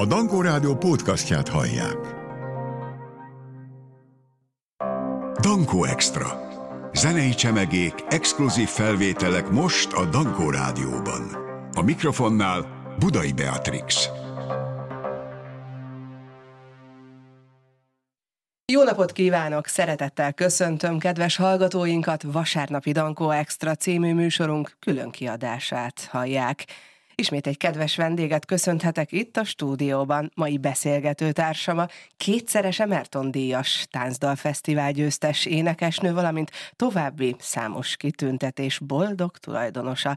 A Dankó Rádió podcastját hallják. Dankó Extra. Zenei csemegék, exkluzív felvételek most a Dankó Rádióban. A mikrofonnál Budai Beatrix. Jó napot kívánok! Szeretettel köszöntöm kedves hallgatóinkat! Vasárnapi Dankó Extra című műsorunk külön kiadását hallják. Ismét egy kedves vendéget köszönhetek itt a stúdióban. Mai beszélgető társama kétszeres Emerton díjas táncdalfesztivál győztes énekesnő, valamint további számos kitüntetés boldog tulajdonosa.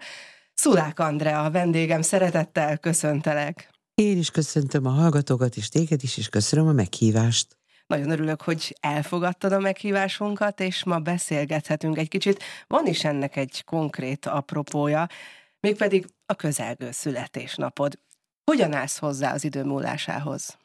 Szulák Andrea, a vendégem, szeretettel köszöntelek. Én is köszöntöm a hallgatókat, és téged is, és köszönöm a meghívást. Nagyon örülök, hogy elfogadtad a meghívásunkat, és ma beszélgethetünk egy kicsit. Van is ennek egy konkrét apropója, mégpedig a közelgő születésnapod. Hogyan állsz hozzá az idő múlásához?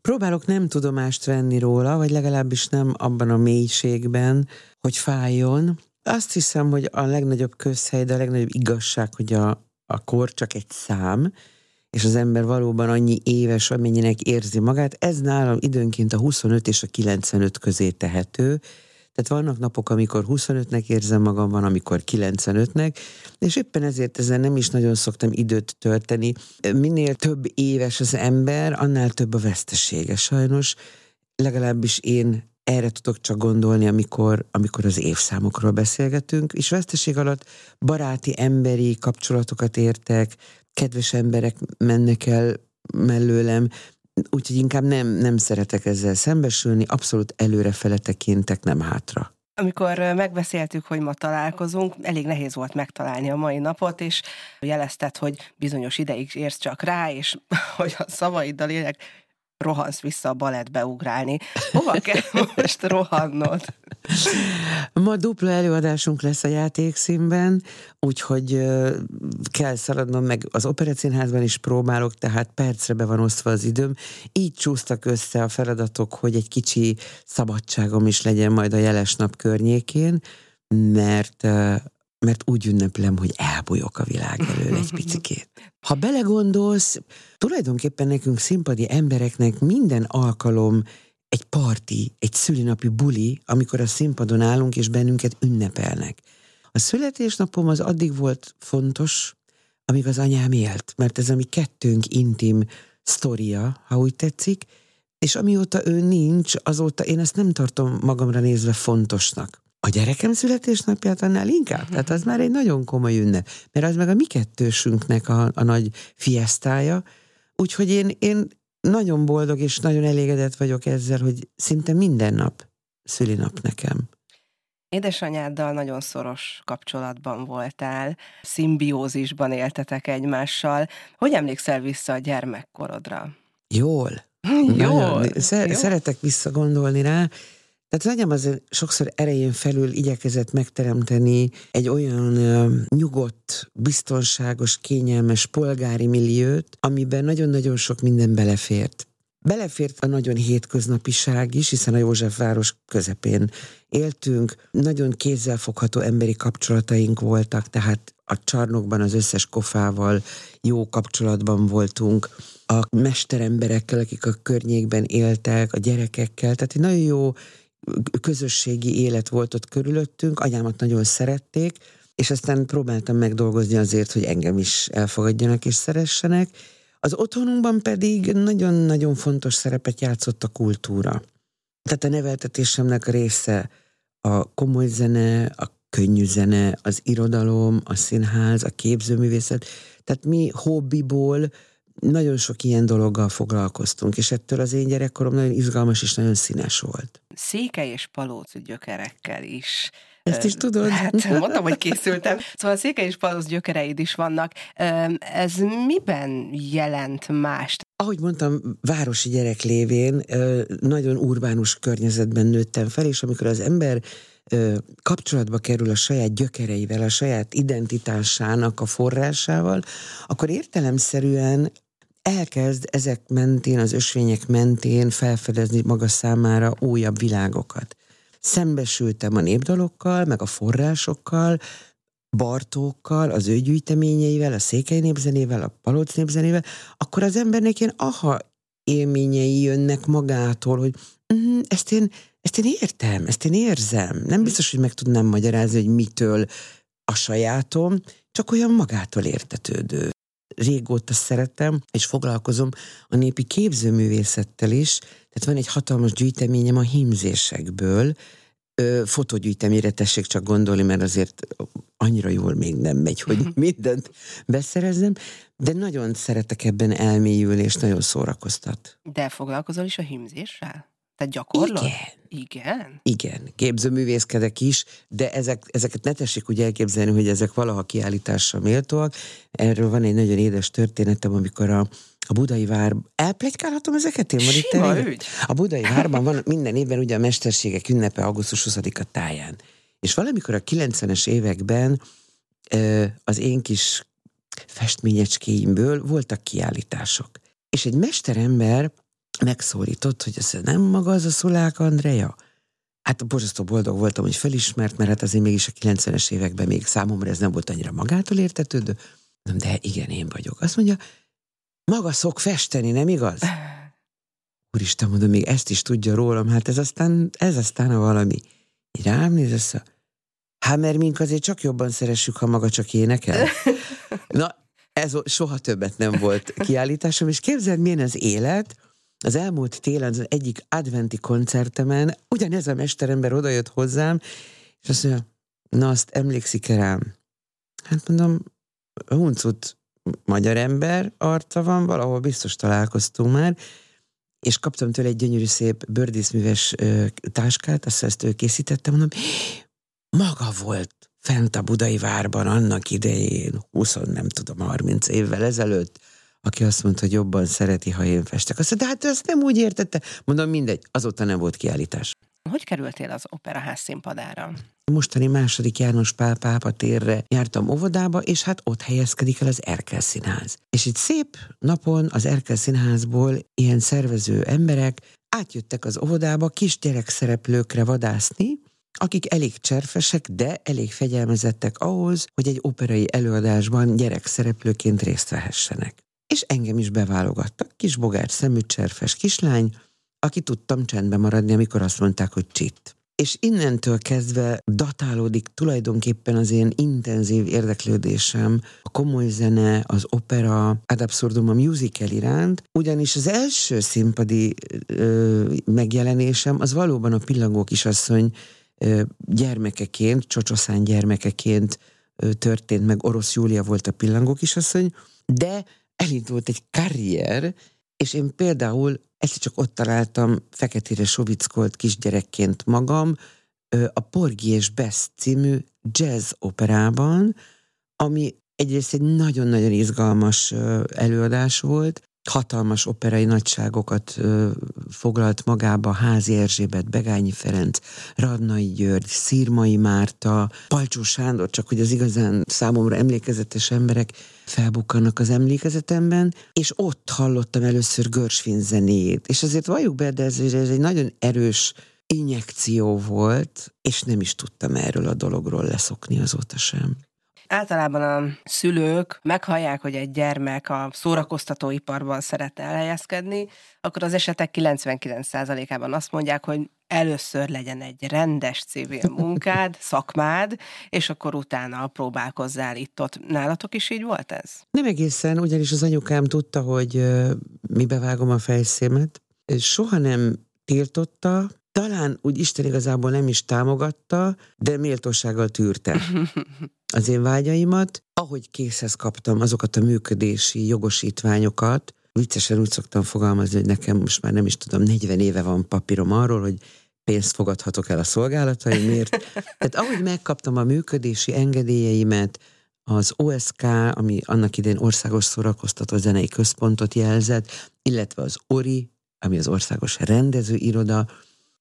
Próbálok nem tudomást venni róla, vagy legalábbis nem abban a mélységben, hogy fájjon. Azt hiszem, hogy a legnagyobb közhely, de a legnagyobb igazság, hogy a, a kor csak egy szám, és az ember valóban annyi éves, amennyinek érzi magát. Ez nálam időnként a 25 és a 95 közé tehető, tehát vannak napok, amikor 25-nek érzem magam, van, amikor 95-nek, és éppen ezért ezen nem is nagyon szoktam időt tölteni. Minél több éves az ember, annál több a vesztesége sajnos. Legalábbis én erre tudok csak gondolni, amikor, amikor az évszámokról beszélgetünk, és veszteség alatt baráti, emberi kapcsolatokat értek, kedves emberek mennek el mellőlem, úgyhogy inkább nem, nem szeretek ezzel szembesülni, abszolút előrefele tekintek, nem hátra. Amikor megbeszéltük, hogy ma találkozunk, elég nehéz volt megtalálni a mai napot, és jelezted, hogy bizonyos ideig érsz csak rá, és hogy a szavaiddal élek, rohansz vissza a balettbe ugrálni. Hova kell most rohannod? Ma dupla előadásunk lesz a játékszínben, úgyhogy kell szaladnom, meg az operacínházban is próbálok, tehát percre be van osztva az időm. Így csúsztak össze a feladatok, hogy egy kicsi szabadságom is legyen majd a jeles nap környékén, mert mert úgy ünneplem, hogy elbújok a világ elől egy picikét. Ha belegondolsz, tulajdonképpen nekünk színpadi embereknek minden alkalom egy parti, egy szülinapi buli, amikor a színpadon állunk és bennünket ünnepelnek. A születésnapom az addig volt fontos, amíg az anyám élt, mert ez a mi kettőnk intim sztoria, ha úgy tetszik, és amióta ő nincs, azóta én ezt nem tartom magamra nézve fontosnak. A gyerekem születésnapját annál inkább, tehát az már egy nagyon komoly ünnep, mert az meg a mi kettősünknek a, a nagy fiesztája, úgyhogy én, én nagyon boldog és nagyon elégedett vagyok ezzel, hogy szinte minden nap szülinap nekem. Édesanyáddal nagyon szoros kapcsolatban voltál, szimbiózisban éltetek egymással. Hogy emlékszel vissza a gyermekkorodra? Jól. Jól. Nagyon, szer- Szeretek visszagondolni rá, tehát az anyám az sokszor erején felül igyekezett megteremteni egy olyan uh, nyugodt, biztonságos, kényelmes polgári milliót, amiben nagyon-nagyon sok minden belefért. Belefért a nagyon hétköznapiság is, hiszen a Józsefváros közepén éltünk, nagyon kézzelfogható emberi kapcsolataink voltak, tehát a csarnokban az összes kofával jó kapcsolatban voltunk, a mesteremberekkel, akik a környékben éltek, a gyerekekkel, tehát egy nagyon jó közösségi élet volt ott körülöttünk, anyámat nagyon szerették, és aztán próbáltam megdolgozni azért, hogy engem is elfogadjanak és szeressenek. Az otthonunkban pedig nagyon-nagyon fontos szerepet játszott a kultúra. Tehát a neveltetésemnek része a komoly zene, a könnyű zene, az irodalom, a színház, a képzőművészet. Tehát mi hobbiból nagyon sok ilyen dologgal foglalkoztunk, és ettől az én gyerekkorom nagyon izgalmas és nagyon színes volt. Székely és palóc gyökerekkel is ezt is tudod? Hát mondtam, hogy készültem. Szóval székely és palóc gyökereid is vannak. Ez miben jelent mást? Ahogy mondtam, városi gyerek lévén nagyon urbánus környezetben nőttem fel, és amikor az ember kapcsolatba kerül a saját gyökereivel, a saját identitásának a forrásával, akkor értelemszerűen elkezd ezek mentén, az ösvények mentén felfedezni maga számára újabb világokat. Szembesültem a népdalokkal, meg a forrásokkal, Bartókkal, az ő gyűjteményeivel, a székely népzenével, a palóc népzenével, akkor az embernek ilyen aha élményei jönnek magától, hogy uh, ezt én, ezt én értem, ezt én érzem. Nem biztos, hogy meg tudnám magyarázni, hogy mitől a sajátom, csak olyan magától értetődő. Régóta szeretem, és foglalkozom a népi képzőművészettel is, tehát van egy hatalmas gyűjteményem a hímzésekből, fotogyűjteményre tessék csak gondolni, mert azért annyira jól még nem megy, hogy mhm. mindent beszerezzem, de nagyon szeretek ebben elmélyülni, és nagyon szórakoztat. De foglalkozol is a hímzéssel? Tehát gyakorlod? Igen. Igen? Igen. Képzőművészkedek is, de ezek, ezeket ne tessék úgy elképzelni, hogy ezek valaha kiállításra méltóak. Erről van egy nagyon édes történetem, amikor a, a budai vár... Elplegykálhatom ezeket én? Van itt ügy. A budai várban van minden évben ugye a mesterségek ünnepe augusztus 20-a táján. És valamikor a 90-es években az én kis festményecskéimből voltak kiállítások. És egy mesterember megszólított, hogy ez nem maga az a Szulák Andrea? Hát borzasztó boldog voltam, hogy felismert, mert hát azért mégis a 90-es években még számomra ez nem volt annyira magától értetődő. Nem, de igen, én vagyok. Azt mondja, maga szok festeni, nem igaz? Úristen, mondom, még ezt is tudja rólam, hát ez aztán, ez aztán a valami. Így rám néz össze. Hát mert mink azért csak jobban szeressük, ha maga csak énekel. Na, ez soha többet nem volt kiállításom, és képzeld, milyen az élet, az elmúlt télen az egyik adventi koncertemen ugyanez a mesterember odajött hozzám, és azt mondja, na azt emlékszik-e rám? Hát mondom, huncut magyar ember arca van, valahol biztos találkoztunk már, és kaptam tőle egy gyönyörű szép bőrdíszműves táskát, azt ezt ő készítette, mondom, maga volt fent a budai várban annak idején, 20 nem tudom, 30 évvel ezelőtt, aki azt mondta, hogy jobban szereti, ha én festek. Azt mondta, de hát ezt nem úgy értette. Mondom, mindegy, azóta nem volt kiállítás. Hogy kerültél az operaház színpadára? Mostani második János Pál pápa térre jártam óvodába, és hát ott helyezkedik el az Erkel Színház. És egy szép napon az Erkel Színházból ilyen szervező emberek átjöttek az óvodába kisgyerek szereplőkre vadászni, akik elég cserfesek, de elég fegyelmezettek ahhoz, hogy egy operai előadásban gyerekszereplőként részt vehessenek és engem is beválogattak. Kis bogár szemű cserfes kislány, aki tudtam csendben maradni, amikor azt mondták, hogy csit. És innentől kezdve datálódik tulajdonképpen az én intenzív érdeklődésem a komoly zene, az opera, ad absurdum a musical iránt, ugyanis az első színpadi ö, megjelenésem az valóban a Pillangó kisasszony ö, gyermekeként, csocsoszán gyermekeként ö, történt meg. Orosz Júlia volt a Pillangó kisasszony, de elindult egy karrier, és én például ezt csak ott találtam feketére sovickolt kisgyerekként magam, a Porgy és Bess című jazz operában, ami egyrészt egy nagyon-nagyon izgalmas előadás volt, hatalmas operai nagyságokat ö, foglalt magába Házi Erzsébet, Begányi Ferenc, Radnai György, Szirmai Márta, Palcsó Sándor, csak hogy az igazán számomra emlékezetes emberek felbukkannak az emlékezetemben, és ott hallottam először Görsvin zenéjét. És azért valljuk be, de ez, ez egy nagyon erős injekció volt, és nem is tudtam erről a dologról leszokni azóta sem általában a szülők meghallják, hogy egy gyermek a szórakoztatóiparban szeret elhelyezkedni, akkor az esetek 99%-ában azt mondják, hogy először legyen egy rendes civil munkád, szakmád, és akkor utána próbálkozzál itt-ott. Nálatok is így volt ez? Nem egészen, ugyanis az anyukám tudta, hogy mi bevágom a fejszémet. Soha nem tiltotta, talán úgy Isten igazából nem is támogatta, de méltósággal tűrte az én vágyaimat. Ahogy készhez kaptam azokat a működési jogosítványokat, viccesen úgy szoktam fogalmazni, hogy nekem most már nem is tudom, 40 éve van papírom arról, hogy pénzt fogadhatok el a szolgálataimért. Tehát ahogy megkaptam a működési engedélyeimet, az OSK, ami annak idén Országos Szórakoztató Zenei Központot jelzett, illetve az ORI, ami az Országos Rendezőiroda,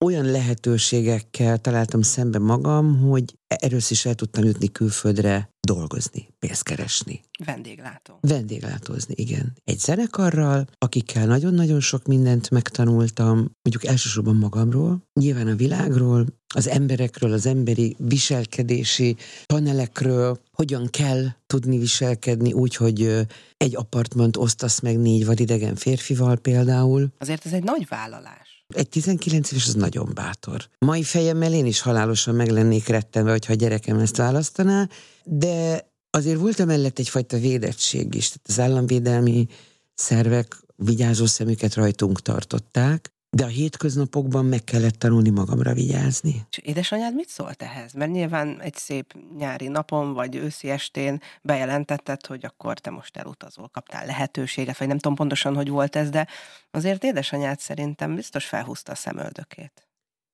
olyan lehetőségekkel találtam szembe magam, hogy erősz is el tudtam jutni külföldre dolgozni, pénzt keresni. Vendéglátó. Vendéglátózni, igen. Egy zenekarral, akikkel nagyon-nagyon sok mindent megtanultam, mondjuk elsősorban magamról, nyilván a világról, az emberekről, az emberi viselkedési panelekről, hogyan kell tudni viselkedni úgy, hogy egy apartment osztasz meg négy vadidegen férfival például. Azért ez egy nagy vállalás. Egy 19 éves az nagyon bátor. Mai fejemmel én is halálosan meg lennék rettenve, hogyha a gyerekem ezt választaná, de azért volt emellett egyfajta védettség is. Tehát az államvédelmi szervek vigyázó szemüket rajtunk tartották, de a hétköznapokban meg kellett tanulni magamra vigyázni. És édesanyád mit szólt ehhez? Mert nyilván egy szép nyári napon, vagy őszi estén bejelentetted, hogy akkor te most elutazol, kaptál lehetőséget, vagy nem tudom pontosan, hogy volt ez, de azért édesanyád szerintem biztos felhúzta a szemöldökét.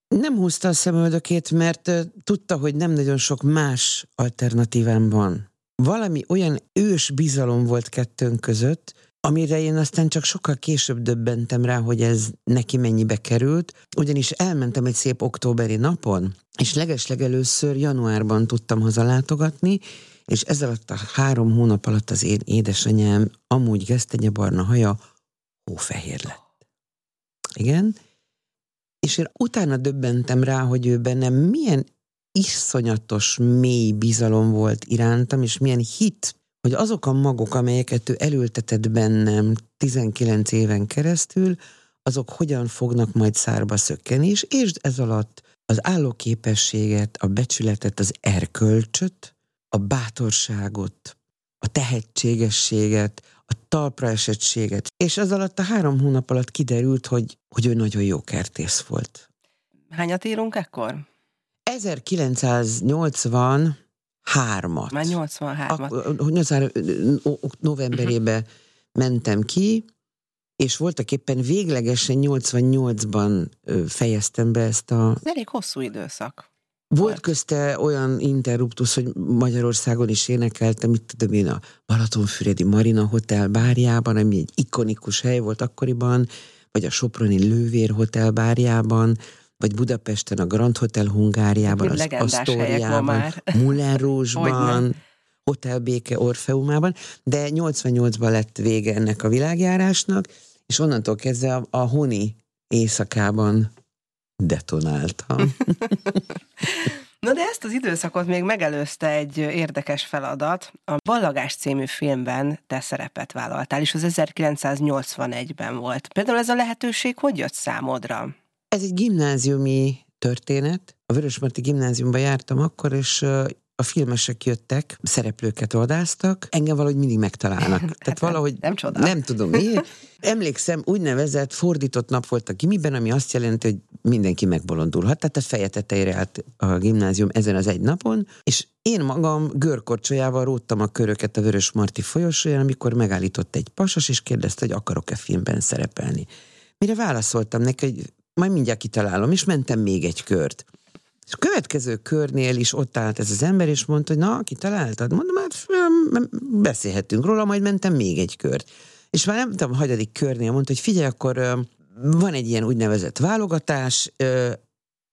Nem húzta a szemöldökét, mert tudta, hogy nem nagyon sok más alternatívám van. Valami olyan ős bizalom volt kettőnk között, amire én aztán csak sokkal később döbbentem rá, hogy ez neki mennyibe került, ugyanis elmentem egy szép októberi napon, és legeslegelőször januárban tudtam hazalátogatni, és ez alatt a három hónap alatt az én édesanyám amúgy gesztenye barna haja hófehér lett. Igen? És én utána döbbentem rá, hogy ő bennem milyen iszonyatos, mély bizalom volt irántam, és milyen hit hogy azok a magok, amelyeket ő elültetett bennem 19 éven keresztül, azok hogyan fognak majd szárba szökkeni, és és ez alatt az állóképességet, a becsületet, az erkölcsöt, a bátorságot, a tehetségességet, a talpra esettséget. És ez alatt a három hónap alatt kiderült, hogy, hogy ő nagyon jó kertész volt. Hányat írunk ekkor? 1980 hármat. Már 83-at. 83 novemberében mentem ki, és voltak éppen véglegesen 88-ban fejeztem be ezt a... Elég hosszú időszak. Volt, volt közte olyan interruptus, hogy Magyarországon is énekeltem, itt tudom én, a Balatonfüredi Marina Hotel bárjában, ami egy ikonikus hely volt akkoriban, vagy a Soproni Lővér Hotel bárjában, vagy Budapesten a Grand Hotel Hungáriában, az Astoriában, Moulin Rouge-ban, Hotel Béke Orfeumában, de 88-ban lett vége ennek a világjárásnak, és onnantól kezdve a, a Honi éjszakában detonáltam. Na de ezt az időszakot még megelőzte egy érdekes feladat. A Ballagás című filmben te szerepet vállaltál, és az 1981-ben volt. Például ez a lehetőség hogy jött számodra? Ez egy gimnáziumi történet. A Vörösmarty gimnáziumban jártam akkor, és a filmesek jöttek, szereplőket oldáztak, engem valahogy mindig megtalálnak. Tehát hát valahogy nem, csoda. nem tudom miért. Emlékszem, úgynevezett fordított nap volt a gimiben, ami azt jelenti, hogy mindenki megbolondulhat. Tehát a feje tetejére állt a gimnázium ezen az egy napon, és én magam görkorcsolyával róttam a köröket a Vörös Marti folyosóján, amikor megállított egy pasas, és kérdezte, hogy akarok-e filmben szerepelni. Mire válaszoltam neki, hogy majd mindjárt kitalálom, és mentem még egy kört. És a következő körnél is ott állt ez az ember, és mondta, hogy na, kitaláltad? Mondom, hát beszélhetünk róla, majd mentem még egy kört. És már nem tudom, a hagyadik körnél mondta, hogy figyelj, akkor van egy ilyen úgynevezett válogatás,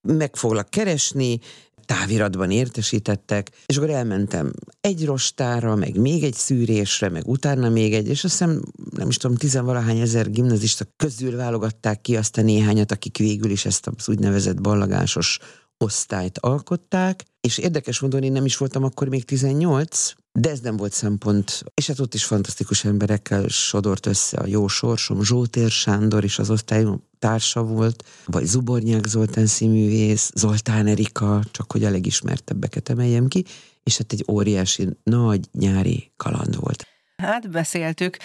meg foglak keresni, táviratban értesítettek, és akkor elmentem egy rostára, meg még egy szűrésre, meg utána még egy, és azt hiszem, nem is tudom, tizenvalahány ezer gimnazista közül válogatták ki azt a néhányat, akik végül is ezt az úgynevezett ballagásos osztályt alkották, és érdekes módon én nem is voltam akkor még 18, de ez nem volt szempont, és hát ott is fantasztikus emberekkel sodort össze a jó sorsom. Zsótér Sándor is az osztály társa volt, vagy Zubornyák Zoltán színművész, Zoltán Erika, csak hogy a legismertebbeket emeljem ki, és hát egy óriási nagy nyári kaland volt. Hát beszéltük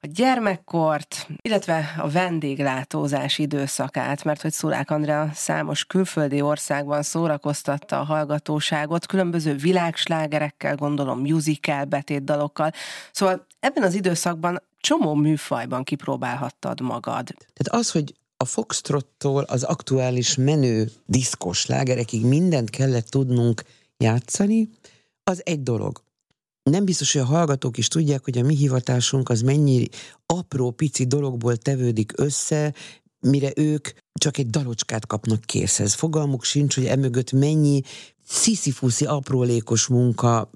a gyermekkort, illetve a vendéglátózás időszakát, mert hogy Szulák Andrea számos külföldi országban szórakoztatta a hallgatóságot, különböző világslágerekkel, gondolom musical, betétdalokkal. Szóval ebben az időszakban csomó műfajban kipróbálhattad magad. Tehát az, hogy a foxtrottól az aktuális menő diszkos lágerekig mindent kellett tudnunk játszani, az egy dolog nem biztos, hogy a hallgatók is tudják, hogy a mi hivatásunk az mennyi apró, pici dologból tevődik össze, mire ők csak egy dalocskát kapnak készhez. Fogalmuk sincs, hogy emögött mennyi sziszifuszi aprólékos munka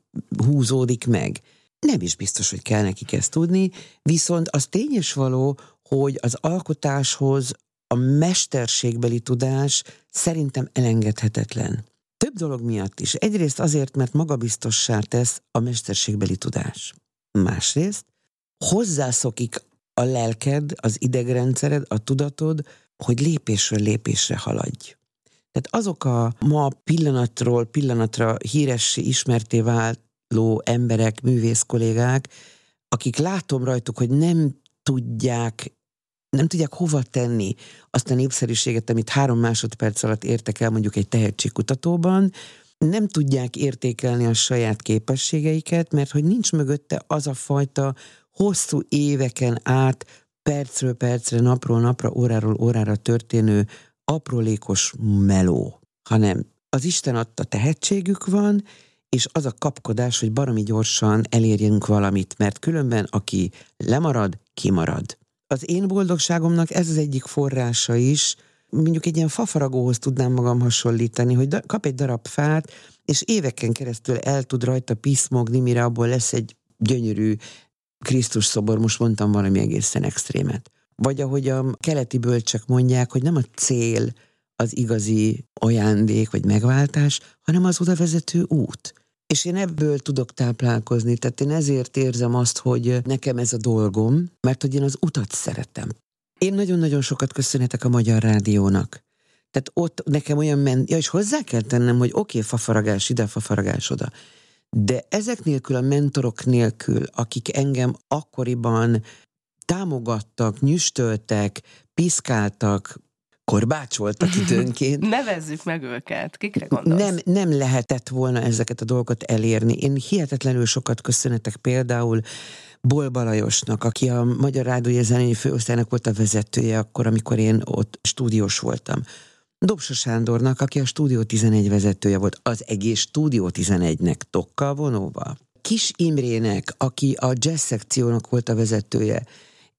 húzódik meg. Nem is biztos, hogy kell nekik ezt tudni, viszont az tényes való, hogy az alkotáshoz a mesterségbeli tudás szerintem elengedhetetlen. Több dolog miatt is. Egyrészt azért, mert magabiztossá tesz a mesterségbeli tudás. Másrészt hozzászokik a lelked, az idegrendszered, a tudatod, hogy lépésről lépésre haladj. Tehát azok a ma pillanatról pillanatra híressé, ismerté váló emberek, művész kollégák, akik látom rajtuk, hogy nem tudják nem tudják hova tenni azt a népszerűséget, amit három másodperc alatt értek el mondjuk egy tehetségkutatóban, nem tudják értékelni a saját képességeiket, mert hogy nincs mögötte az a fajta hosszú éveken át, percről percre, napról napra, óráról órára történő aprólékos meló, hanem az Isten adta tehetségük van, és az a kapkodás, hogy baromi gyorsan elérjünk valamit, mert különben aki lemarad, kimarad. Az én boldogságomnak ez az egyik forrása is, mondjuk egy ilyen fafaragóhoz tudnám magam hasonlítani, hogy da, kap egy darab fát, és éveken keresztül el tud rajta piszmogni, mire abból lesz egy gyönyörű Krisztus szobor, most mondtam valami egészen extrémet. Vagy ahogy a keleti bölcsek mondják, hogy nem a cél az igazi ajándék vagy megváltás, hanem az oda vezető út. És én ebből tudok táplálkozni, tehát én ezért érzem azt, hogy nekem ez a dolgom, mert hogy én az utat szeretem. Én nagyon-nagyon sokat köszönhetek a Magyar Rádiónak. Tehát ott nekem olyan ment, ja, és hozzá kell tennem, hogy oké, okay, fafaragás ide, fafaragás oda. De ezek nélkül, a mentorok nélkül, akik engem akkoriban támogattak, nyüstöltek, piszkáltak, korbácsoltak időnként. Nevezzük meg őket, kikre gondolsz? Nem, nem lehetett volna ezeket a dolgokat elérni. Én hihetetlenül sokat köszönetek például Bol Balajosnak, aki a Magyar Rádió Zenei Főosztálynak volt a vezetője akkor, amikor én ott stúdiós voltam. Dobsa Sándornak, aki a Stúdió 11 vezetője volt, az egész Stúdió 11-nek tokkal vonóval. Kis Imrének, aki a jazz szekciónak volt a vezetője,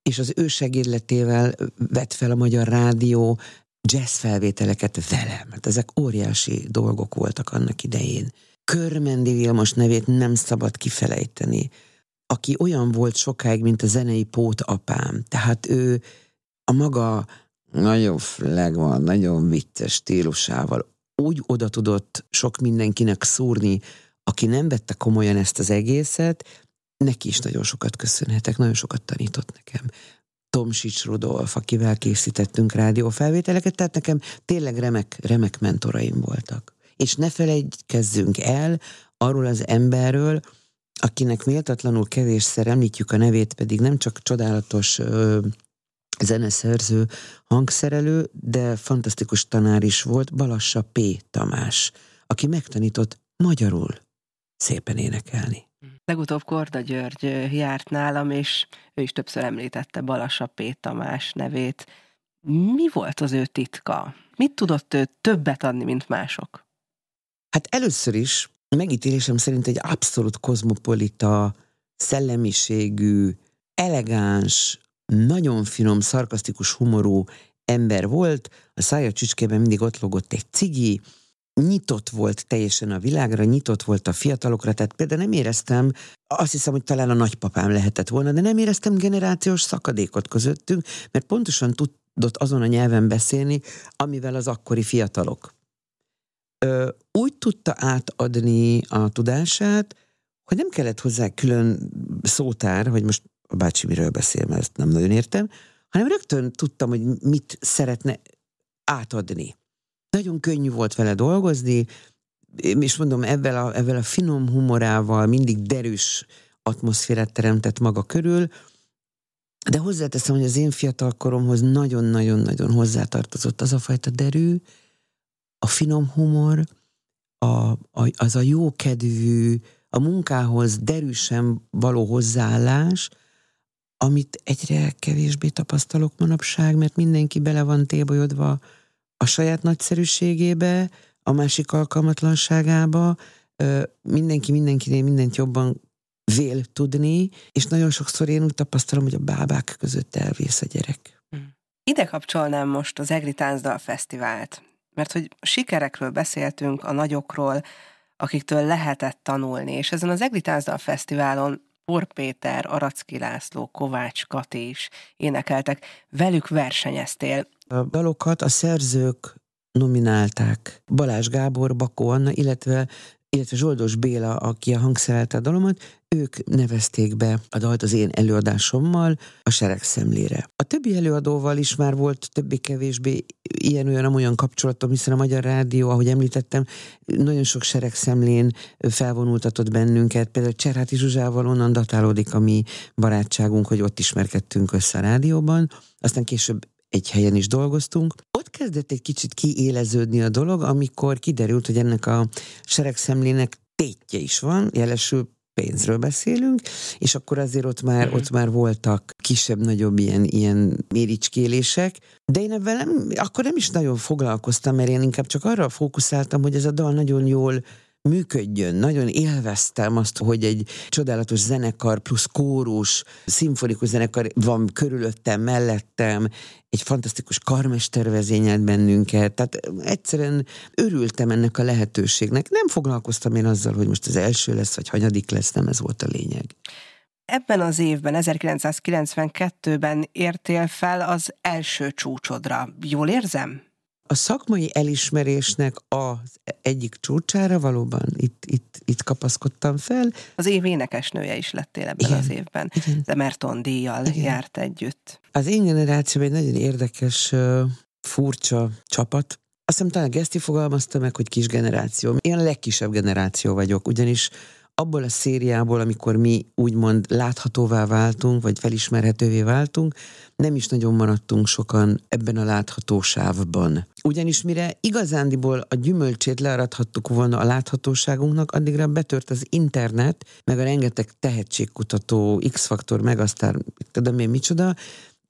és az ő segédletével vett fel a Magyar Rádió jazz felvételeket velem. Hát ezek óriási dolgok voltak annak idején. Körmendi Vilmos nevét nem szabad kifelejteni, aki olyan volt sokáig, mint a zenei pót apám. Tehát ő a maga nagyon flegma, nagyon vicces stílusával úgy oda tudott sok mindenkinek szúrni, aki nem vette komolyan ezt az egészet, neki is nagyon sokat köszönhetek, nagyon sokat tanított nekem. Tomsics Rudolf, akivel készítettünk rádiófelvételeket, tehát nekem tényleg remek, remek mentoraim voltak. És ne felejtkezzünk el arról az emberről, akinek méltatlanul kevésszer említjük a nevét, pedig nem csak csodálatos ö, zeneszerző, hangszerelő, de fantasztikus tanár is volt, Balassa P. Tamás, aki megtanított magyarul szépen énekelni. Legutóbb Korda György járt nálam, és ő is többször említette Balassa P. Tamás nevét. Mi volt az ő titka? Mit tudott ő többet adni, mint mások? Hát először is megítélésem szerint egy abszolút kozmopolita, szellemiségű, elegáns, nagyon finom, szarkasztikus humorú ember volt, a szája csücskében mindig ott logott egy cigi, nyitott volt teljesen a világra, nyitott volt a fiatalokra, tehát például nem éreztem, azt hiszem, hogy talán a nagypapám lehetett volna, de nem éreztem generációs szakadékot közöttünk, mert pontosan tudott azon a nyelven beszélni, amivel az akkori fiatalok. Ö, úgy tudta átadni a tudását, hogy nem kellett hozzá külön szótár, hogy most a bácsi miről beszél, mert ezt nem nagyon értem, hanem rögtön tudtam, hogy mit szeretne átadni. Nagyon könnyű volt vele dolgozni, és mondom, ebben a, ebben a finom humorával mindig derűs atmoszférát teremtett maga körül, de hozzáteszem, hogy az én fiatal koromhoz nagyon-nagyon-nagyon hozzátartozott az a fajta derű, a finom humor, a, a, az a jókedvű, a munkához derűsen való hozzáállás, amit egyre kevésbé tapasztalok manapság, mert mindenki bele van tébolyodva a saját nagyszerűségébe, a másik alkalmatlanságába, mindenki mindenkinél mindent jobban vél tudni, és nagyon sokszor én úgy tapasztalom, hogy a bábák között elvész a gyerek. Ide ide kapcsolnám most az Egri Táncdal Fesztivált, mert hogy sikerekről beszéltünk, a nagyokról, akiktől lehetett tanulni, és ezen az Egri Táncdal Fesztiválon Por Péter, Aracki László, Kovács Kati is énekeltek, velük versenyeztél. A dalokat a szerzők nominálták. Balázs Gábor, Bakó Anna, illetve illetve Zsoldos Béla, aki a hangszerelte a dalomat, ők nevezték be a dalt az én előadásommal a seregszemlére. A többi előadóval is már volt többé-kevésbé ilyen olyan olyan kapcsolatom, hiszen a Magyar Rádió, ahogy említettem, nagyon sok seregszemlén felvonultatott bennünket. Például Cserháti Zsuzsával onnan datálódik a mi barátságunk, hogy ott ismerkedtünk össze a rádióban. Aztán később egy helyen is dolgoztunk. Ott kezdett egy kicsit kiéleződni a dolog, amikor kiderült, hogy ennek a seregszemlének tétje is van, jelesül pénzről beszélünk, és akkor azért ott már, mm. ott már voltak kisebb-nagyobb ilyen, ilyen méricskélések, de én ebben nem, akkor nem is nagyon foglalkoztam, mert én inkább csak arra fókuszáltam, hogy ez a dal nagyon jól működjön. Nagyon élveztem azt, hogy egy csodálatos zenekar plusz kórus, szimfonikus zenekar van körülöttem, mellettem, egy fantasztikus karmester vezényelt bennünket, tehát egyszerűen örültem ennek a lehetőségnek. Nem foglalkoztam én azzal, hogy most az első lesz, vagy hanyadik lesz, nem ez volt a lényeg. Ebben az évben, 1992-ben értél fel az első csúcsodra. Jól érzem? A szakmai elismerésnek az egyik csúcsára valóban itt, itt, itt kapaszkodtam fel. Az év énekesnője is lettél ebben igen, az évben. Igen. De Merton díjjal igen. járt együtt. Az én generáció egy nagyon érdekes, furcsa csapat. Azt hiszem talán Geszti fogalmazta meg, hogy kis generáció. Én a legkisebb generáció vagyok, ugyanis abból a szériából, amikor mi úgymond láthatóvá váltunk, vagy felismerhetővé váltunk, nem is nagyon maradtunk sokan ebben a láthatósávban. Ugyanis mire igazándiból a gyümölcsét learadhattuk volna a láthatóságunknak, addigra betört az internet, meg a rengeteg tehetségkutató, X-faktor, meg aztán tudom én micsoda,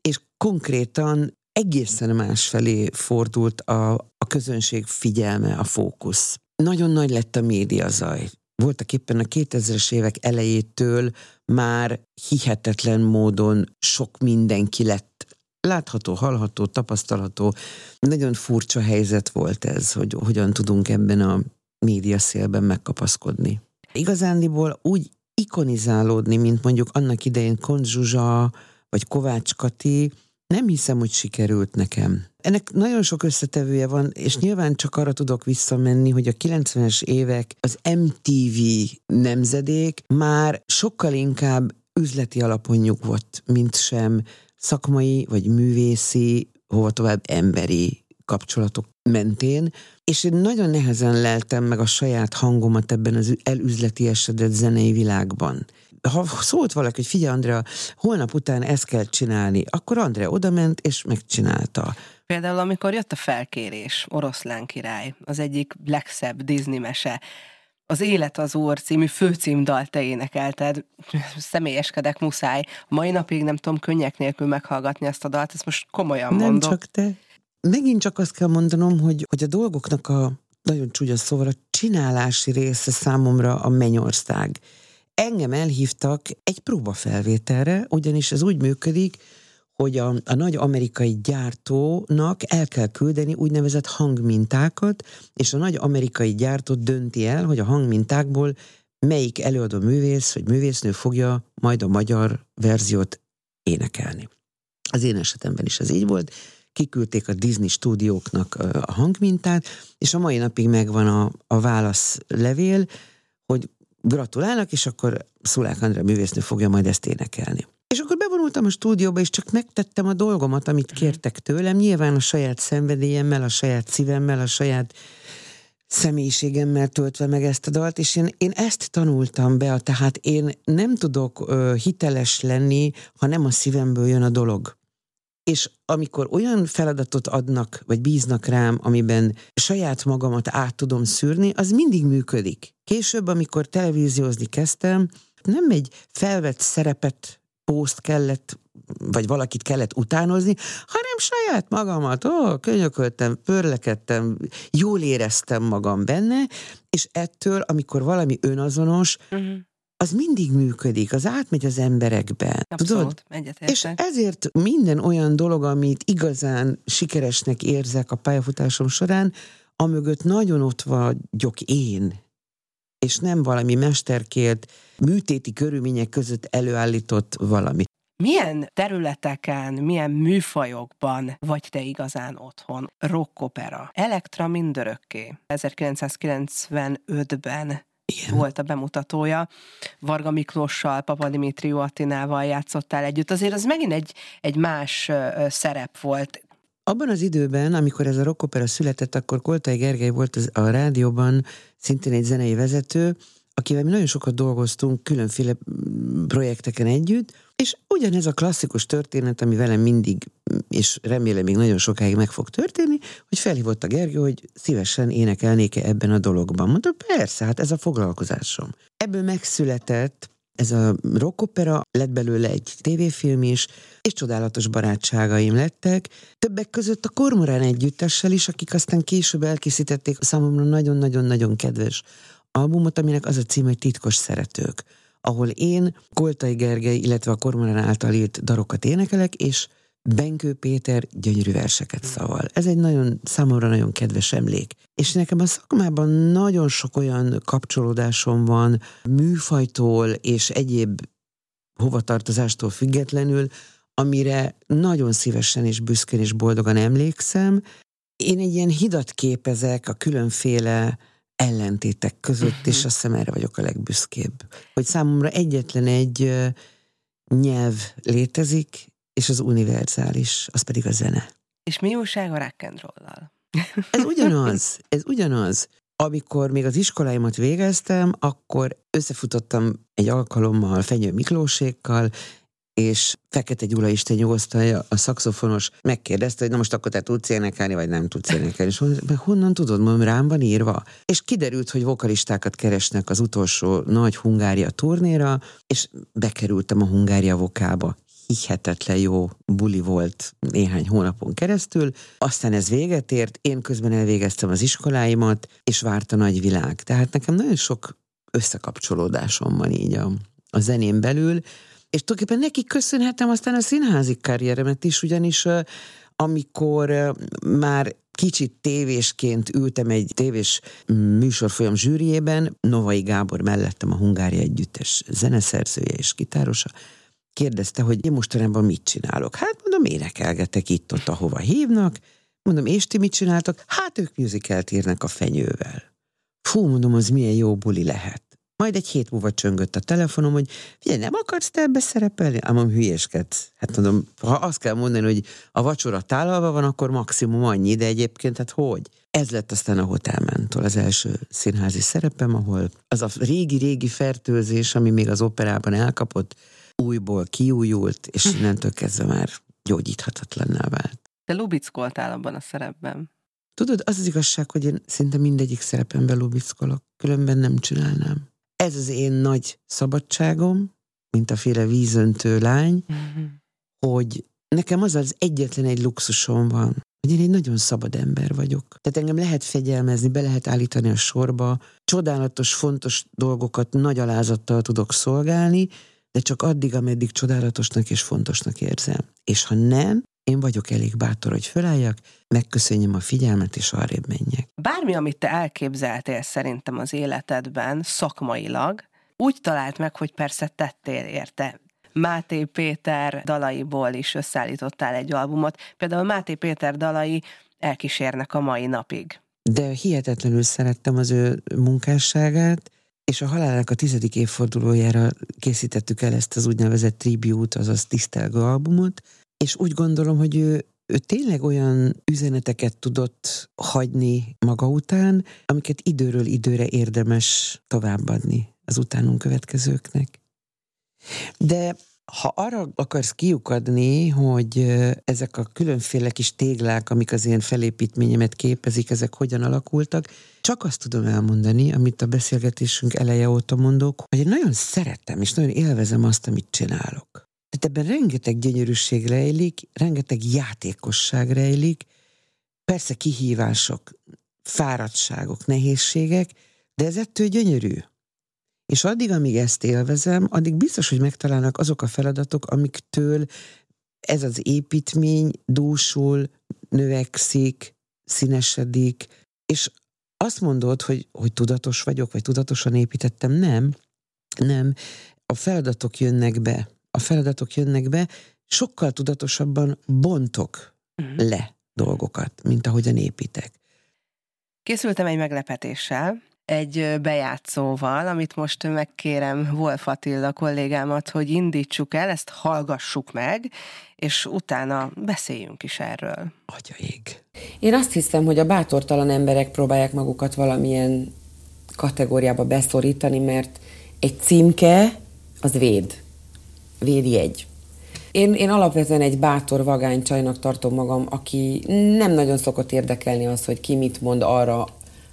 és konkrétan egészen más felé fordult a, a közönség figyelme, a fókusz. Nagyon nagy lett a média zaj voltak éppen a 2000-es évek elejétől már hihetetlen módon sok mindenki lett látható, hallható, tapasztalható. Nagyon furcsa helyzet volt ez, hogy hogyan tudunk ebben a médiaszélben megkapaszkodni. Igazándiból úgy ikonizálódni, mint mondjuk annak idején Kont Zsuzsa, vagy Kovács Kati, nem hiszem, hogy sikerült nekem. Ennek nagyon sok összetevője van, és nyilván csak arra tudok visszamenni, hogy a 90-es évek, az MTV nemzedék már sokkal inkább üzleti alapon nyugvott, mint sem szakmai vagy művészi, hova tovább emberi kapcsolatok mentén, és én nagyon nehezen leltem meg a saját hangomat ebben az elüzleti esedett zenei világban ha szólt valaki, hogy figyelj Andrea, holnap után ezt kell csinálni, akkor Andrea odament és megcsinálta. Például amikor jött a felkérés, Oroszlán király, az egyik legszebb Disney mese, az Élet az Úr című főcímdal te énekelted, személyeskedek muszáj. Mai napig nem tudom könnyek nélkül meghallgatni ezt a dalt, ezt most komolyan nem mondom. Nem csak te. Megint csak azt kell mondanom, hogy, hogy a dolgoknak a nagyon csúnya szóval a csinálási része számomra a mennyország. Engem elhívtak egy próbafelvételre, ugyanis ez úgy működik, hogy a, a nagy amerikai gyártónak el kell küldeni úgynevezett hangmintákat, és a nagy amerikai gyártó dönti el, hogy a hangmintákból melyik előadó művész vagy művésznő fogja majd a magyar verziót énekelni. Az én esetemben is ez így volt. Kiküldték a Disney stúdióknak a hangmintát, és a mai napig megvan a, a válaszlevél, hogy gratulálnak, és akkor Szulák Andrea művésznő fogja majd ezt énekelni. És akkor bevonultam a stúdióba, és csak megtettem a dolgomat, amit mhm. kértek tőlem, nyilván a saját szenvedélyemmel, a saját szívemmel, a saját személyiségemmel töltve meg ezt a dalt, és én, én ezt tanultam be, tehát én nem tudok ö, hiteles lenni, ha nem a szívemből jön a dolog. És amikor olyan feladatot adnak, vagy bíznak rám, amiben saját magamat át tudom szűrni, az mindig működik. Később, amikor televíziózni kezdtem, nem egy felvett szerepet, pószt kellett, vagy valakit kellett utánozni, hanem saját magamat, ó, könyököltem, pörlekedtem, jól éreztem magam benne, és ettől, amikor valami önazonos, uh-huh az mindig működik, az átmegy az emberekbe. Abszolút, tudod? És ezért minden olyan dolog, amit igazán sikeresnek érzek a pályafutásom során, amögött nagyon ott vagyok én, és nem valami mesterkélt, műtéti körülmények között előállított valami. Milyen területeken, milyen műfajokban vagy te igazán otthon? Rockopera. Elektra mindörökké. 1995-ben igen. volt a bemutatója. Varga Miklossal, Papa Dimitrió Attinával játszottál együtt. Azért az megint egy, egy más szerep volt. Abban az időben, amikor ez a rockopera született, akkor Koltai Gergely volt az, a rádióban szintén egy zenei vezető, akivel mi nagyon sokat dolgoztunk különféle mm, projekteken együtt, és ugyanez a klasszikus történet, ami velem mindig, és remélem még nagyon sokáig meg fog történni, hogy felhívott a Gergő, hogy szívesen énekelnék-e ebben a dologban. Mondta, persze, hát ez a foglalkozásom. Ebből megszületett ez a rockopera, lett belőle egy tévéfilm is, és csodálatos barátságaim lettek. Többek között a Kormorán együttessel is, akik aztán később elkészítették számomra nagyon-nagyon-nagyon kedves albumot, aminek az a cím, hogy Titkos Szeretők, ahol én Koltai Gergely, illetve a Kormorán által írt darokat énekelek, és Benkő Péter gyönyörű verseket szaval. Ez egy nagyon, számomra nagyon kedves emlék. És nekem a szakmában nagyon sok olyan kapcsolódásom van műfajtól és egyéb hovatartozástól függetlenül, amire nagyon szívesen és büszkén és boldogan emlékszem. Én egy ilyen hidat képezek a különféle ellentétek között, uh-huh. és azt hiszem erre vagyok a legbüszkébb. Hogy számomra egyetlen egy nyelv létezik, és az univerzális, az pedig a zene. És mi újság a rock and roll-lal? Ez ugyanaz, ez ugyanaz. Amikor még az iskoláimat végeztem, akkor összefutottam egy alkalommal Fenyő Miklósékkal, és Fekete Gyula Isten nyugosztalja, a szakszofonos megkérdezte, hogy na most akkor te tudsz énekelni, vagy nem tudsz énekelni. És honnan tudod, mondom, rám van írva. És kiderült, hogy vokalistákat keresnek az utolsó nagy Hungária turnéra, és bekerültem a Hungária vokába hihetetlen jó buli volt néhány hónapon keresztül, aztán ez véget ért, én közben elvégeztem az iskoláimat, és várt a nagy világ. Tehát nekem nagyon sok összekapcsolódásom van így a, a zenén belül, és tulajdonképpen neki köszönhetem aztán a színházi karrieremet is, ugyanis amikor már kicsit tévésként ültem egy tévés műsorfolyam zsűriében, Novai Gábor mellettem a Hungária Együttes zeneszerzője és gitárosa, kérdezte, hogy én mostanában mit csinálok. Hát mondom, énekelgetek itt-ott, ahova hívnak. Mondom, és ti mit csináltok? Hát ők musicalt írnak a fenyővel. Fú, mondom, az milyen jó buli lehet. Majd egy hét múlva csöngött a telefonom, hogy figyelj, nem akarsz te ebbe szerepelni? Ám hülyeskedsz. Hát mondom, ha azt kell mondani, hogy a vacsora tálalva van, akkor maximum annyi, de egyébként hát hogy? Ez lett aztán a Hotelmentól az első színházi szerepem, ahol az a régi-régi fertőzés, ami még az operában elkapott, újból kiújult, és innentől kezdve már gyógyíthatatlanná vált. Te lubickoltál abban a szerepben. Tudod, az az igazság, hogy én szinte mindegyik szerepemben lubickolok, különben nem csinálnám. Ez az én nagy szabadságom, mint a féle vízöntő lány, uh-huh. hogy nekem az az egyetlen egy luxusom van, hogy én egy nagyon szabad ember vagyok. Tehát engem lehet fegyelmezni, be lehet állítani a sorba, csodálatos, fontos dolgokat nagy alázattal tudok szolgálni, de csak addig, ameddig csodálatosnak és fontosnak érzem. És ha nem, én vagyok elég bátor, hogy fölálljak, megköszönjem a figyelmet, és arrébb menjek. Bármi, amit te elképzeltél szerintem az életedben, szakmailag, úgy talált meg, hogy persze tettél érte. Máté Péter dalaiból is összeállítottál egy albumot. Például Máté Péter dalai elkísérnek a mai napig. De hihetetlenül szerettem az ő munkásságát, és a halálának a tizedik évfordulójára készítettük el ezt az úgynevezett tribute, azaz tisztelgő albumot, és úgy gondolom, hogy ő, ő tényleg olyan üzeneteket tudott hagyni maga után, amiket időről időre érdemes továbbadni az utánunk következőknek. De ha arra akarsz kiukadni, hogy ezek a különféle kis téglák, amik az én felépítményemet képezik, ezek hogyan alakultak, csak azt tudom elmondani, amit a beszélgetésünk eleje óta mondok, hogy én nagyon szeretem és nagyon élvezem azt, amit csinálok. Tehát ebben rengeteg gyönyörűség rejlik, rengeteg játékosság rejlik, persze kihívások, fáradtságok, nehézségek, de ez ettől gyönyörű. És addig, amíg ezt élvezem, addig biztos, hogy megtalálnak azok a feladatok, amiktől ez az építmény dúsul, növekszik, színesedik, és azt mondod, hogy, hogy tudatos vagyok, vagy tudatosan építettem, nem, nem. A feladatok jönnek be. A feladatok jönnek be, sokkal tudatosabban bontok uh-huh. le dolgokat, mint ahogyan építek. Készültem egy meglepetéssel, egy bejátszóval, amit most megkérem Wolf Attila kollégámat, hogy indítsuk el, ezt hallgassuk meg, és utána beszéljünk is erről. Atya ég. Én azt hiszem, hogy a bátortalan emberek próbálják magukat valamilyen kategóriába beszorítani, mert egy címke az véd. Védjegy. Én, én alapvetően egy bátor vagány csajnak tartom magam, aki nem nagyon szokott érdekelni az, hogy ki mit mond arra,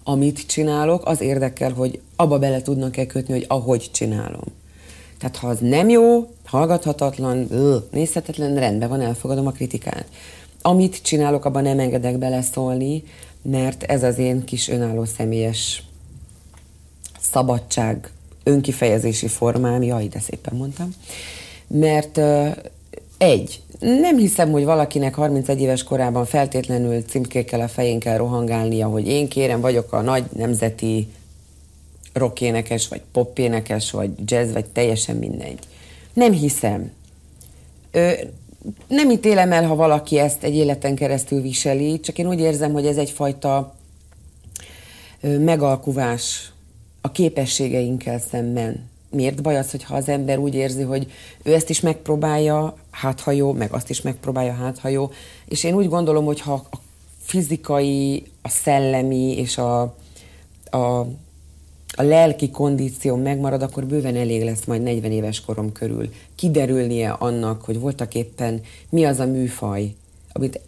amit csinálok, az érdekel, hogy abba bele tudnak-e kötni, hogy ahogy csinálom. Tehát ha az nem jó, hallgathatatlan, nézhetetlen, rendben van, elfogadom a kritikát. Amit csinálok, abban nem engedek beleszólni, mert ez az én kis önálló személyes szabadság, önkifejezési formám, jaj, de szépen mondtam, mert egy, nem hiszem, hogy valakinek 31 éves korában feltétlenül címkékkel a fején kell rohangálnia, hogy én kérem, vagyok a nagy nemzeti rockénekes, vagy popénekes, vagy jazz, vagy teljesen mindegy. Nem hiszem. Ö, nem ítélem el, ha valaki ezt egy életen keresztül viseli, csak én úgy érzem, hogy ez egyfajta ö, megalkuvás a képességeinkkel szemben miért baj az, hogyha az ember úgy érzi, hogy ő ezt is megpróbálja, hát ha jó, meg azt is megpróbálja, hát ha jó. És én úgy gondolom, hogy ha a fizikai, a szellemi és a, a, a lelki kondíció megmarad, akkor bőven elég lesz majd 40 éves korom körül kiderülnie annak, hogy voltak éppen mi az a műfaj, amit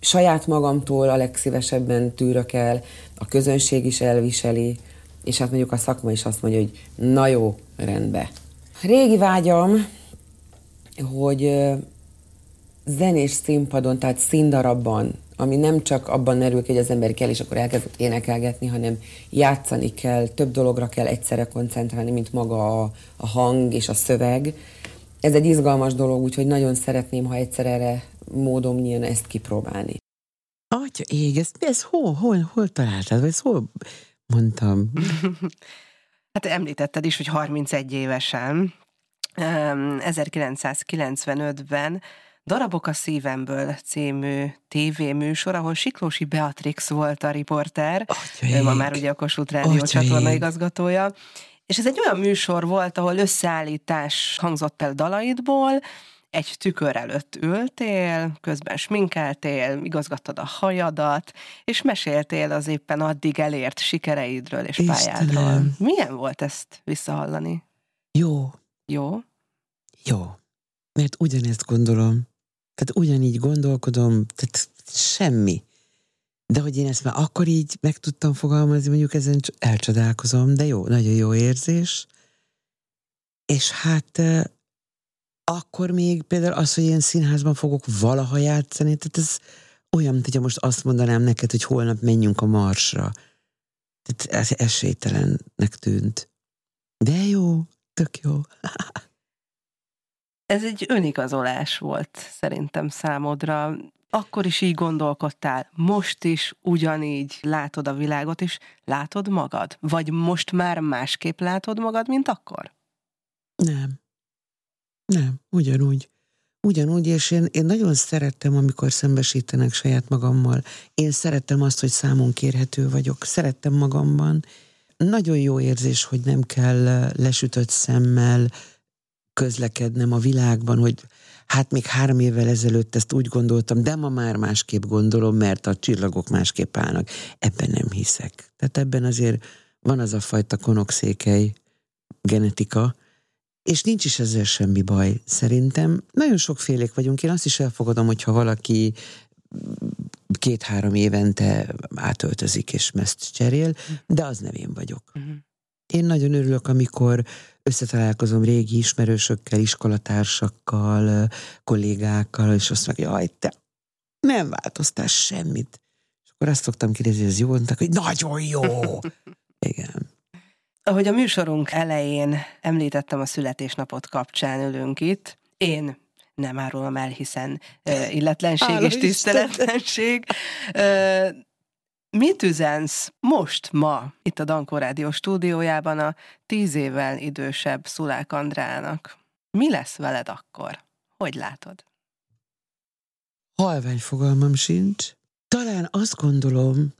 saját magamtól a legszívesebben tűrök el, a közönség is elviseli, és hát mondjuk a szakma is azt mondja, hogy na jó, rendbe. Régi vágyam, hogy zenés színpadon, tehát színdarabban, ami nem csak abban merül hogy az ember kell, és akkor elkezdett énekelgetni, hanem játszani kell, több dologra kell egyszerre koncentrálni, mint maga a, a hang és a szöveg. Ez egy izgalmas dolog, úgyhogy nagyon szeretném, ha egyszer erre módom nyílna ezt kipróbálni. Atya ég, ez, ez hol, hol, hol találtad, vagy ez hol mondtam? hát említetted is, hogy 31 évesen, 1995-ben Darabok a szívemből című tévéműsor, ahol Siklósi Beatrix volt a riporter, ő ma már ugye a Kossuth Rádió csatorna igazgatója, és ez egy olyan műsor volt, ahol összeállítás hangzott el dalaidból, egy tükör előtt ültél, közben sminkeltél, igazgattad a hajadat, és meséltél az éppen addig elért sikereidről és pályádról. Milyen volt ezt visszahallani? Jó. Jó? Jó. Mert ugyanezt gondolom. Tehát ugyanígy gondolkodom, tehát semmi. De hogy én ezt már akkor így meg tudtam fogalmazni, mondjuk ezen elcsodálkozom, de jó, nagyon jó érzés. És hát akkor még például az, hogy én színházban fogok valaha játszani, tehát ez olyan, mint hogyha most azt mondanám neked, hogy holnap menjünk a marsra. Tehát ez esélytelennek tűnt. De jó, tök jó. ez egy önigazolás volt szerintem számodra. Akkor is így gondolkodtál, most is ugyanígy látod a világot, és látod magad? Vagy most már másképp látod magad, mint akkor? Nem. Nem, ugyanúgy. Ugyanúgy, és én, én nagyon szerettem, amikor szembesítenek saját magammal. Én szerettem azt, hogy számon kérhető vagyok. Szerettem magamban. Nagyon jó érzés, hogy nem kell lesütött szemmel közlekednem a világban, hogy hát még három évvel ezelőtt ezt úgy gondoltam, de ma már másképp gondolom, mert a csillagok másképp állnak. Ebben nem hiszek. Tehát ebben azért van az a fajta konokszékely genetika, és nincs is ezzel semmi baj, szerintem. Nagyon sokfélék vagyunk. Én azt is elfogadom, hogyha valaki két-három évente átöltözik és meszt cserél, de az nem én vagyok. Uh-huh. Én nagyon örülök, amikor összetalálkozom régi ismerősökkel, iskolatársakkal, kollégákkal, és azt mondják, jaj, te nem változtál semmit. És akkor azt szoktam kérdezni, hogy ez jó? Mondták, hogy nagyon jó. Igen. Ahogy a műsorunk elején említettem a születésnapot kapcsán ülünk itt, én nem árulom el, hiszen uh, illetlenség Hála és tiszteletlenség. Uh, mit üzensz most, ma, itt a Dankó Rádió stúdiójában a tíz évvel idősebb Szulák Andrának? Mi lesz veled akkor? Hogy látod? Halvány fogalmam sincs. Talán azt gondolom,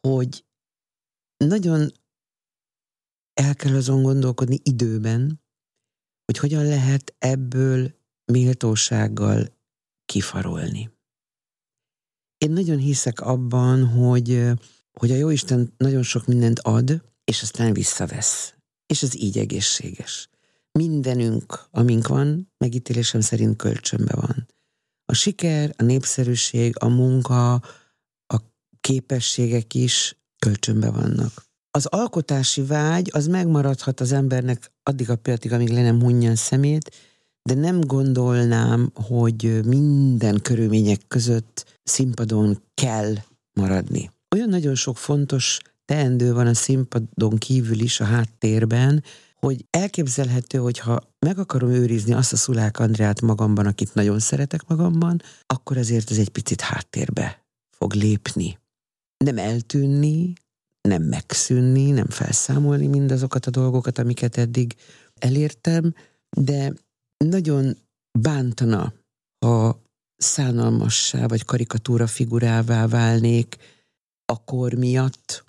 hogy nagyon el kell azon gondolkodni időben, hogy hogyan lehet ebből méltósággal kifarolni. Én nagyon hiszek abban, hogy, hogy a Jóisten nagyon sok mindent ad, és aztán visszavesz. És ez így egészséges. Mindenünk, amink van, megítélésem szerint kölcsönbe van. A siker, a népszerűség, a munka, a képességek is kölcsönbe vannak. Az alkotási vágy az megmaradhat az embernek addig a pillanatig, amíg le nem hunja a szemét, de nem gondolnám, hogy minden körülmények között színpadon kell maradni. Olyan nagyon sok fontos teendő van a színpadon kívül is a háttérben, hogy elképzelhető, hogy ha meg akarom őrizni azt a Szulák Andrát magamban, akit nagyon szeretek magamban, akkor azért ez egy picit háttérbe fog lépni. Nem eltűnni, nem megszűnni, nem felszámolni mindazokat a dolgokat, amiket eddig elértem, de nagyon bántana, ha szánalmassá vagy karikatúra figurává válnék a kor miatt,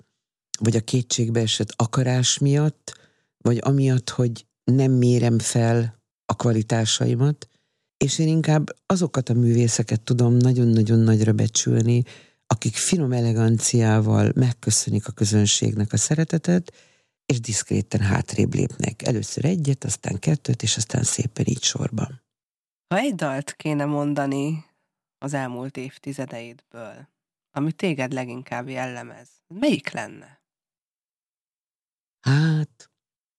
vagy a kétségbe esett akarás miatt, vagy amiatt, hogy nem mérem fel a kvalitásaimat, és én inkább azokat a művészeket tudom nagyon-nagyon nagyra becsülni, akik finom eleganciával megköszönik a közönségnek a szeretetet, és diszkréten hátrébb lépnek. Először egyet, aztán kettőt, és aztán szépen így sorban. Ha egy dalt kéne mondani az elmúlt évtizedeidből, ami téged leginkább jellemez, melyik lenne? Hát,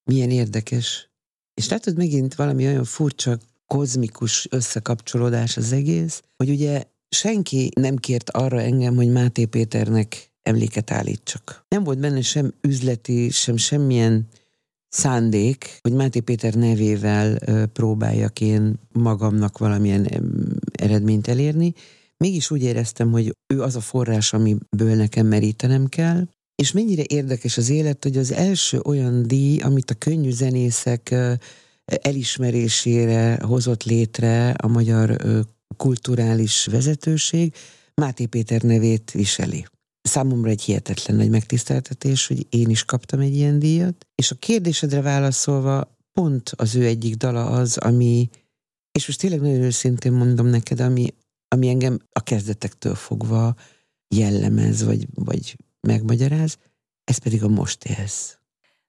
milyen érdekes. És látod megint valami olyan furcsa, kozmikus összekapcsolódás az egész, hogy ugye senki nem kért arra engem, hogy Máté Péternek emléket állítsak. Nem volt benne sem üzleti, sem semmilyen szándék, hogy Máté Péter nevével próbáljak én magamnak valamilyen eredményt elérni. Mégis úgy éreztem, hogy ő az a forrás, amiből nekem merítenem kell, és mennyire érdekes az élet, hogy az első olyan díj, amit a könnyű zenészek elismerésére hozott létre a magyar kulturális vezetőség, Máté Péter nevét viseli. Számomra egy hihetetlen nagy megtiszteltetés, hogy én is kaptam egy ilyen díjat, és a kérdésedre válaszolva pont az ő egyik dala az, ami, és most tényleg nagyon őszintén mondom neked, ami, ami engem a kezdetektől fogva jellemez, vagy, vagy megmagyaráz, ez pedig a most élsz.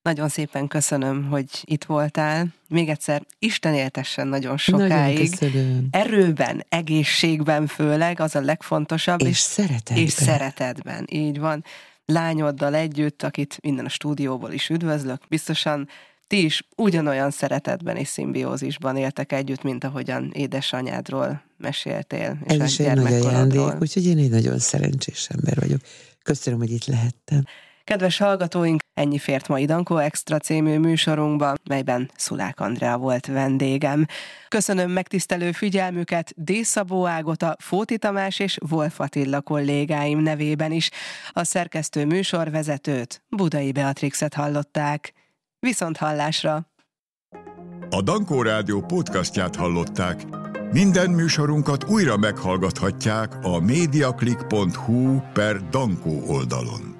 Nagyon szépen köszönöm, hogy itt voltál. Még egyszer, Isten éltessen nagyon sokáig. Nagyon Erőben, egészségben főleg, az a legfontosabb. És, és szeretetben. És szeretetben, így van. Lányoddal együtt, akit minden a stúdióból is üdvözlök, biztosan ti is ugyanolyan szeretetben és szimbiózisban éltek együtt, mint ahogyan édesanyádról meséltél. És Ez is egy nagy ajándék, úgyhogy én egy nagyon szerencsés ember vagyok. Köszönöm, hogy itt lehettem. Kedves hallgatóink, ennyi fért ma Idankó Extra című műsorunkba, melyben Szulák Andrea volt vendégem. Köszönöm megtisztelő figyelmüket Dészabó Ágota, Fóti Tamás és Wolf Attila kollégáim nevében is. A szerkesztő műsorvezetőt, Budai Beatrixet hallották. Viszont hallásra! A Dankó Rádió podcastját hallották. Minden műsorunkat újra meghallgathatják a mediaclick.hu per Dankó oldalon.